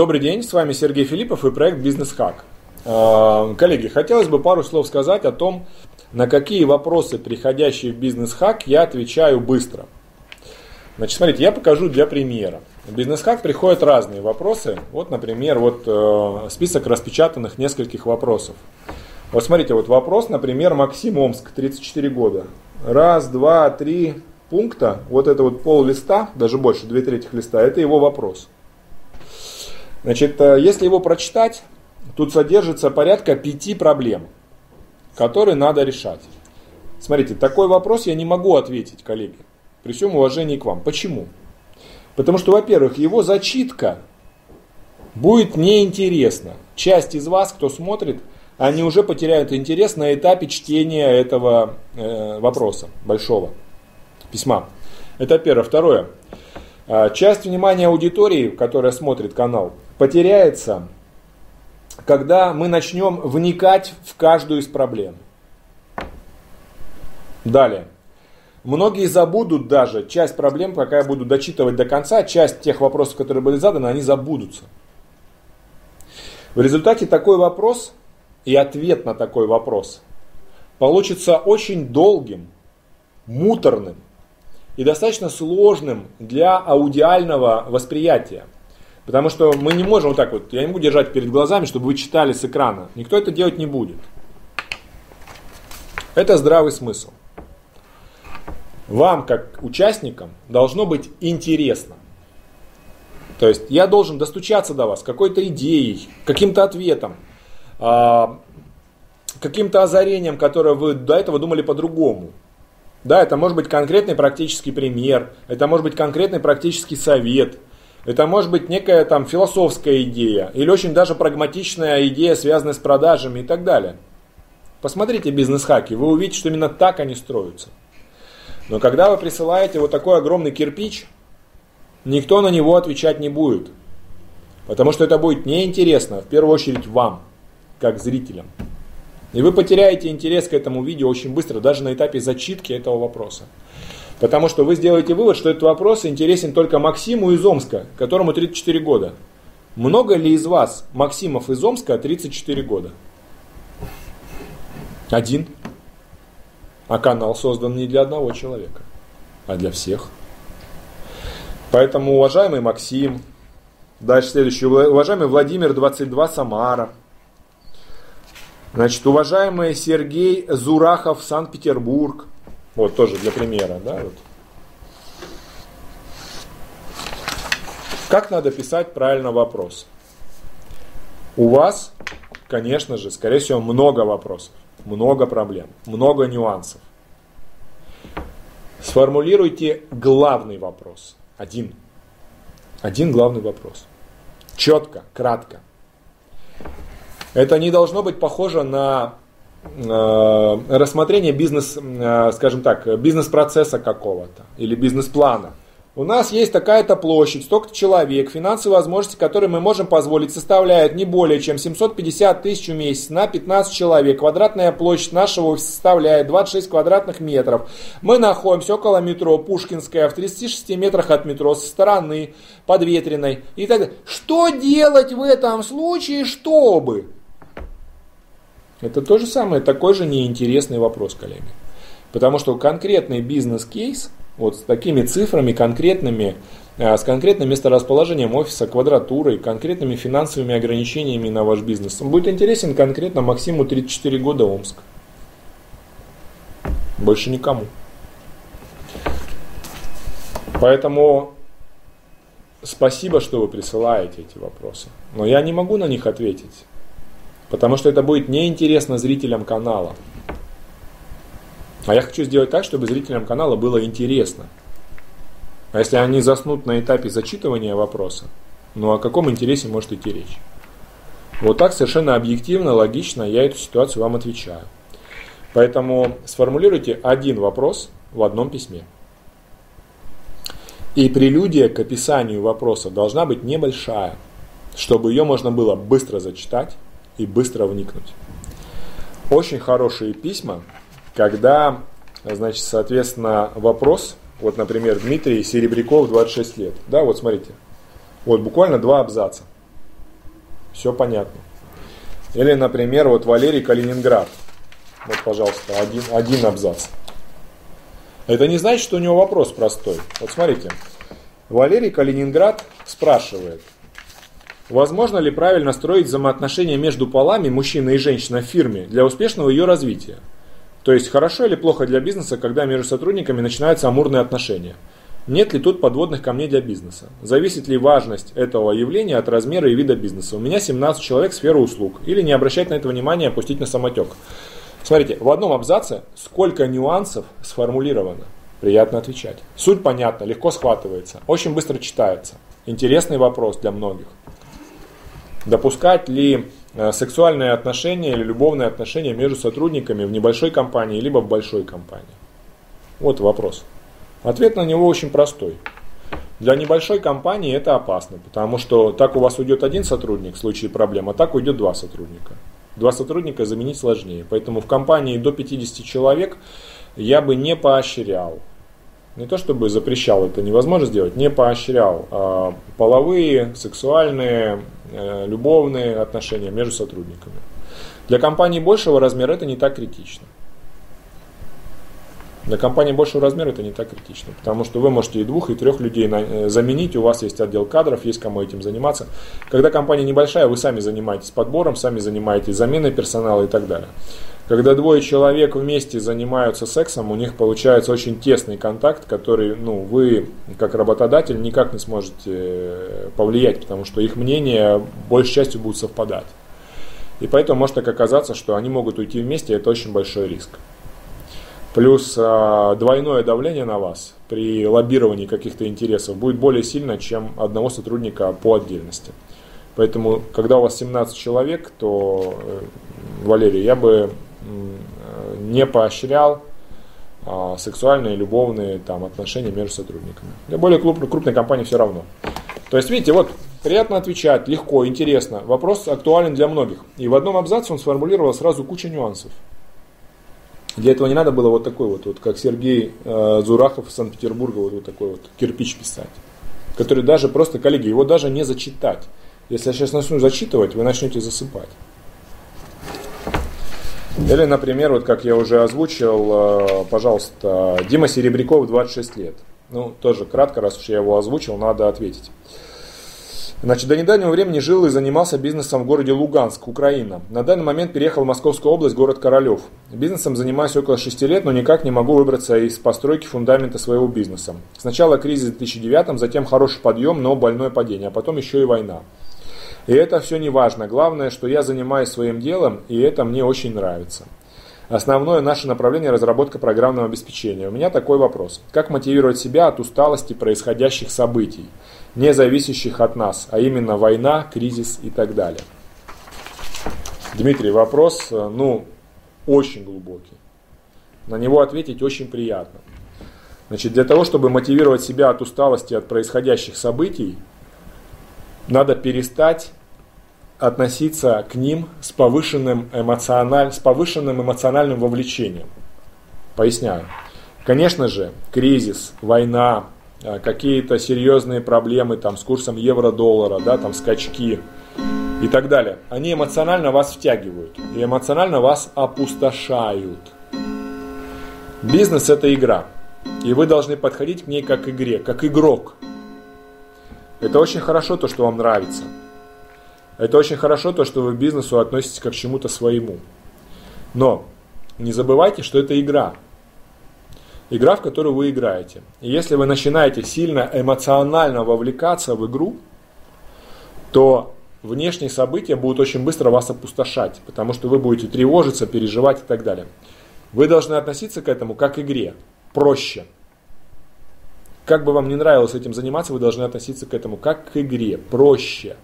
Добрый день, с вами Сергей Филиппов и проект «Бизнес Хак». А, коллеги, хотелось бы пару слов сказать о том, на какие вопросы, приходящие в «Бизнес Хак», я отвечаю быстро. Значит, смотрите, я покажу для примера. В «Бизнес Хак» приходят разные вопросы. Вот, например, вот э, список распечатанных нескольких вопросов. Вот смотрите, вот вопрос, например, Максим Омск, 34 года. Раз, два, три пункта, вот это вот пол листа, даже больше, две трети листа, это его вопрос. Значит, э, если его прочитать, тут содержится порядка пяти проблем, которые надо решать. Смотрите, такой вопрос я не могу ответить, коллеги, при всем уважении к вам. Почему? Потому что, во-первых, его зачитка будет неинтересна. Часть из вас, кто смотрит, они уже потеряют интерес на этапе чтения этого э, вопроса, большого письма. Это первое. Второе. А, часть внимания аудитории, которая смотрит канал, потеряется, когда мы начнем вникать в каждую из проблем. Далее. Многие забудут даже часть проблем, пока я буду дочитывать до конца, часть тех вопросов, которые были заданы, они забудутся. В результате такой вопрос и ответ на такой вопрос получится очень долгим, муторным и достаточно сложным для аудиального восприятия. Потому что мы не можем вот так вот, я не могу держать перед глазами, чтобы вы читали с экрана. Никто это делать не будет. Это здравый смысл. Вам, как участникам, должно быть интересно. То есть я должен достучаться до вас какой-то идеей, каким-то ответом, а, каким-то озарением, которое вы до этого думали по-другому. Да, это может быть конкретный практический пример, это может быть конкретный практический совет – это может быть некая там философская идея или очень даже прагматичная идея, связанная с продажами и так далее. Посмотрите бизнес-хаки, вы увидите, что именно так они строятся. Но когда вы присылаете вот такой огромный кирпич, никто на него отвечать не будет. Потому что это будет неинтересно, в первую очередь вам, как зрителям. И вы потеряете интерес к этому видео очень быстро, даже на этапе зачитки этого вопроса. Потому что вы сделаете вывод, что этот вопрос интересен только Максиму из Омска, которому 34 года. Много ли из вас Максимов из Омска 34 года? Один. А канал создан не для одного человека, а для всех. Поэтому, уважаемый Максим, дальше следующий, уважаемый Владимир 22 Самара, значит, уважаемый Сергей Зурахов Санкт-Петербург, вот тоже для примера, да, вот. Как надо писать правильно вопрос? У вас, конечно же, скорее всего, много вопросов, много проблем, много нюансов. Сформулируйте главный вопрос. Один. Один главный вопрос. Четко, кратко. Это не должно быть похоже на рассмотрение бизнес, э, скажем так, бизнес-процесса какого-то или бизнес-плана. У нас есть такая-то площадь, столько-то человек, финансовые возможности, которые мы можем позволить, составляют не более чем 750 тысяч в месяц на 15 человек. Квадратная площадь нашего офиса составляет 26 квадратных метров. Мы находимся около метро Пушкинская, в 36 метрах от метро, со стороны подветренной и так далее. Что делать в этом случае, чтобы? Это то же самое, такой же неинтересный вопрос, коллеги. Потому что конкретный бизнес-кейс, вот с такими цифрами конкретными, э, с конкретным месторасположением офиса, квадратурой, конкретными финансовыми ограничениями на ваш бизнес, он будет интересен конкретно Максиму 34 года Омск. Больше никому. Поэтому спасибо, что вы присылаете эти вопросы. Но я не могу на них ответить. Потому что это будет неинтересно зрителям канала. А я хочу сделать так, чтобы зрителям канала было интересно. А если они заснут на этапе зачитывания вопроса, ну о каком интересе может идти речь? Вот так совершенно объективно, логично я эту ситуацию вам отвечаю. Поэтому сформулируйте один вопрос в одном письме. И прелюдия к описанию вопроса должна быть небольшая, чтобы ее можно было быстро зачитать, и быстро вникнуть. Очень хорошие письма, когда, значит, соответственно, вопрос, вот, например, Дмитрий Серебряков, 26 лет, да, вот смотрите, вот буквально два абзаца. Все понятно. Или, например, вот Валерий Калининград. Вот, пожалуйста, один, один абзац. Это не значит, что у него вопрос простой. Вот смотрите. Валерий Калининград спрашивает. Возможно ли правильно строить взаимоотношения между полами, мужчина и женщина в фирме, для успешного ее развития? То есть, хорошо или плохо для бизнеса, когда между сотрудниками начинаются амурные отношения? Нет ли тут подводных камней для бизнеса? Зависит ли важность этого явления от размера и вида бизнеса? У меня 17 человек сфера услуг. Или не обращать на это внимания, опустить на самотек. Смотрите, в одном абзаце сколько нюансов сформулировано. Приятно отвечать. Суть понятна, легко схватывается, очень быстро читается. Интересный вопрос для многих. Допускать ли э, сексуальные отношения или любовные отношения между сотрудниками в небольшой компании, либо в большой компании? Вот вопрос. Ответ на него очень простой. Для небольшой компании это опасно, потому что так у вас уйдет один сотрудник в случае проблем, а так уйдет два сотрудника. Два сотрудника заменить сложнее. Поэтому в компании до 50 человек я бы не поощрял. Не то чтобы запрещал, это невозможно сделать, не поощрял а половые, сексуальные, э, любовные отношения между сотрудниками. Для компании большего размера это не так критично. Для компании большего размера это не так критично, потому что вы можете и двух, и трех людей э, заменить, у вас есть отдел кадров, есть кому этим заниматься. Когда компания небольшая, вы сами занимаетесь подбором, сами занимаетесь заменой персонала и так далее. Когда двое человек вместе занимаются сексом, у них получается очень тесный контакт, который ну, вы, как работодатель, никак не сможете э, повлиять, потому что их мнения большей частью будут совпадать. И поэтому может так оказаться, что они могут уйти вместе, и это очень большой риск. Плюс э, двойное давление на вас при лоббировании каких-то интересов будет более сильно, чем одного сотрудника по отдельности. Поэтому, когда у вас 17 человек, то, э, Валерий, я бы не поощрял э, сексуальные, любовные там, отношения между сотрудниками. Для более крупной компании все равно. То есть, видите, вот приятно отвечать, легко, интересно. Вопрос актуален для многих. И в одном абзаце он сформулировал сразу кучу нюансов. Для этого не надо было вот такой вот, вот как Сергей э, Зурахов из Санкт-Петербурга, вот, вот такой вот кирпич писать. Который даже просто, коллеги, его даже не зачитать. Если я сейчас начну зачитывать, вы начнете засыпать. Или, например, вот как я уже озвучил, э, пожалуйста, Дима Серебряков, 26 лет. Ну, тоже кратко, раз уж я его озвучил, надо ответить. Значит, до недавнего времени жил и занимался бизнесом в городе Луганск, Украина. На данный момент переехал в Московскую область, город Королев. Бизнесом занимаюсь около 6 лет, но никак не могу выбраться из постройки фундамента своего бизнеса. Сначала кризис в 2009, затем хороший подъем, но больное падение, а потом еще и война. И это все не важно. Главное, что я занимаюсь своим делом, и это мне очень нравится. Основное наше направление – разработка программного обеспечения. У меня такой вопрос. Как мотивировать себя от усталости происходящих событий? Не зависящих от нас, а именно война, кризис и так далее. Дмитрий, вопрос, э, ну, очень глубокий. На него ответить очень приятно. Значит, для того, чтобы мотивировать себя от усталости от происходящих событий, надо перестать относиться к ним с повышенным, эмоциональ... с повышенным эмоциональным вовлечением. Поясняю. Конечно же, кризис, война, какие-то серьезные проблемы там, с курсом евро-доллара, да, там, скачки и так далее. Они эмоционально вас втягивают и эмоционально вас опустошают. Бизнес – это игра, и вы должны подходить к ней как к игре, как игрок. Это очень хорошо то, что вам нравится. Это очень хорошо то, что вы к бизнесу относитесь как к чему-то своему. Но не забывайте, что это игра – игра, в которую вы играете. И если вы начинаете сильно эмоционально вовлекаться в игру, то внешние события будут очень быстро вас опустошать, потому что вы будете тревожиться, переживать и так далее. Вы должны относиться к этому как к игре, проще. Как бы вам не нравилось этим заниматься, вы должны относиться к этому как к игре, проще.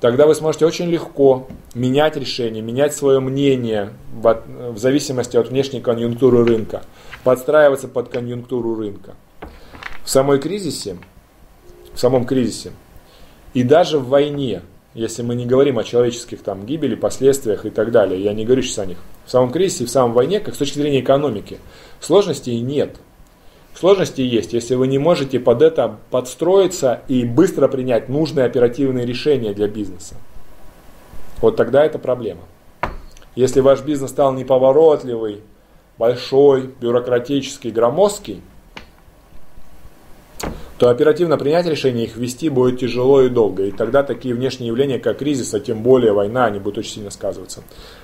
Тогда вы сможете очень легко менять решение, менять свое мнение в, в зависимости от внешней конъюнктуры рынка подстраиваться под конъюнктуру рынка. В самой кризисе, в самом кризисе и даже в войне, если мы не говорим о человеческих там гибели, последствиях и так далее, я не говорю сейчас о них. В самом кризисе, в самом войне, как с точки зрения экономики, сложностей нет. Сложности есть, если вы не можете под это подстроиться и быстро принять нужные оперативные решения для бизнеса. вот тогда это проблема. Если ваш бизнес стал неповоротливый, большой, бюрократический, громоздкий, то оперативно принять решение их вести будет тяжело и долго. И тогда такие внешние явления, как кризис, а тем более война, они будут очень сильно сказываться.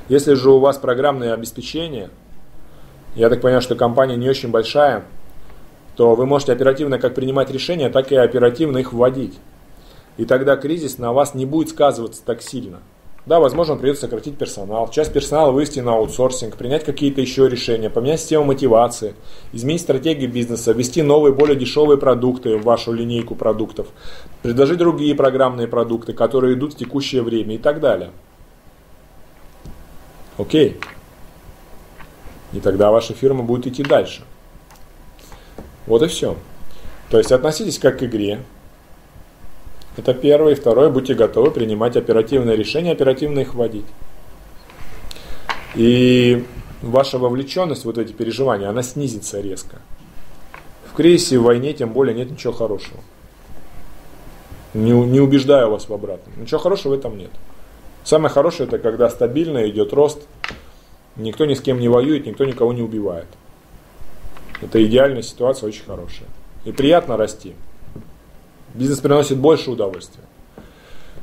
Если же у вас программное обеспечение, я так понимаю, что компания не очень большая, то вы можете оперативно как принимать решения, так и оперативно их вводить. И тогда кризис на вас не будет сказываться так сильно. Да, возможно, придется сократить персонал, часть персонала вывести на аутсорсинг, принять какие-то еще решения, поменять систему мотивации, изменить стратегию бизнеса, ввести новые, более дешевые продукты в вашу линейку продуктов, предложить другие программные продукты, которые идут в текущее время и так далее. Окей. И тогда ваша фирма будет идти дальше. Вот и все. То есть относитесь как к игре, это первое. И второе, будьте готовы принимать оперативные решения, оперативно их вводить. И ваша вовлеченность вот эти переживания, она снизится резко. В кризисе, в войне тем более нет ничего хорошего. Не, не убеждаю вас в обратном. Ничего хорошего в этом нет. Самое хорошее это когда стабильно идет рост, никто ни с кем не воюет, никто никого не убивает. Это идеальная ситуация, очень хорошая. И приятно расти. Бизнес приносит больше удовольствия.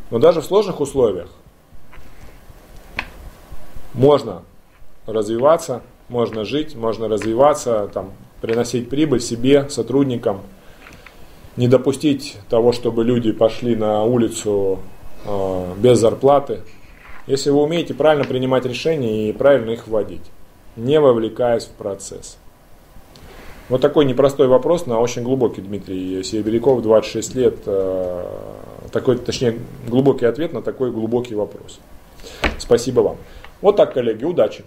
Но даже в сложных условиях можно развиваться, можно жить, можно развиваться, там, приносить прибыль себе, сотрудникам, не допустить того, чтобы люди пошли на улицу э, без зарплаты. Если вы умеете правильно принимать решения и правильно их вводить, не вовлекаясь в процесс. Вот такой непростой вопрос, но очень глубокий, Дмитрий Серебряков, 26 лет. Э, такой, точнее, глубокий ответ на такой глубокий вопрос. Спасибо вам. Вот так, коллеги, удачи.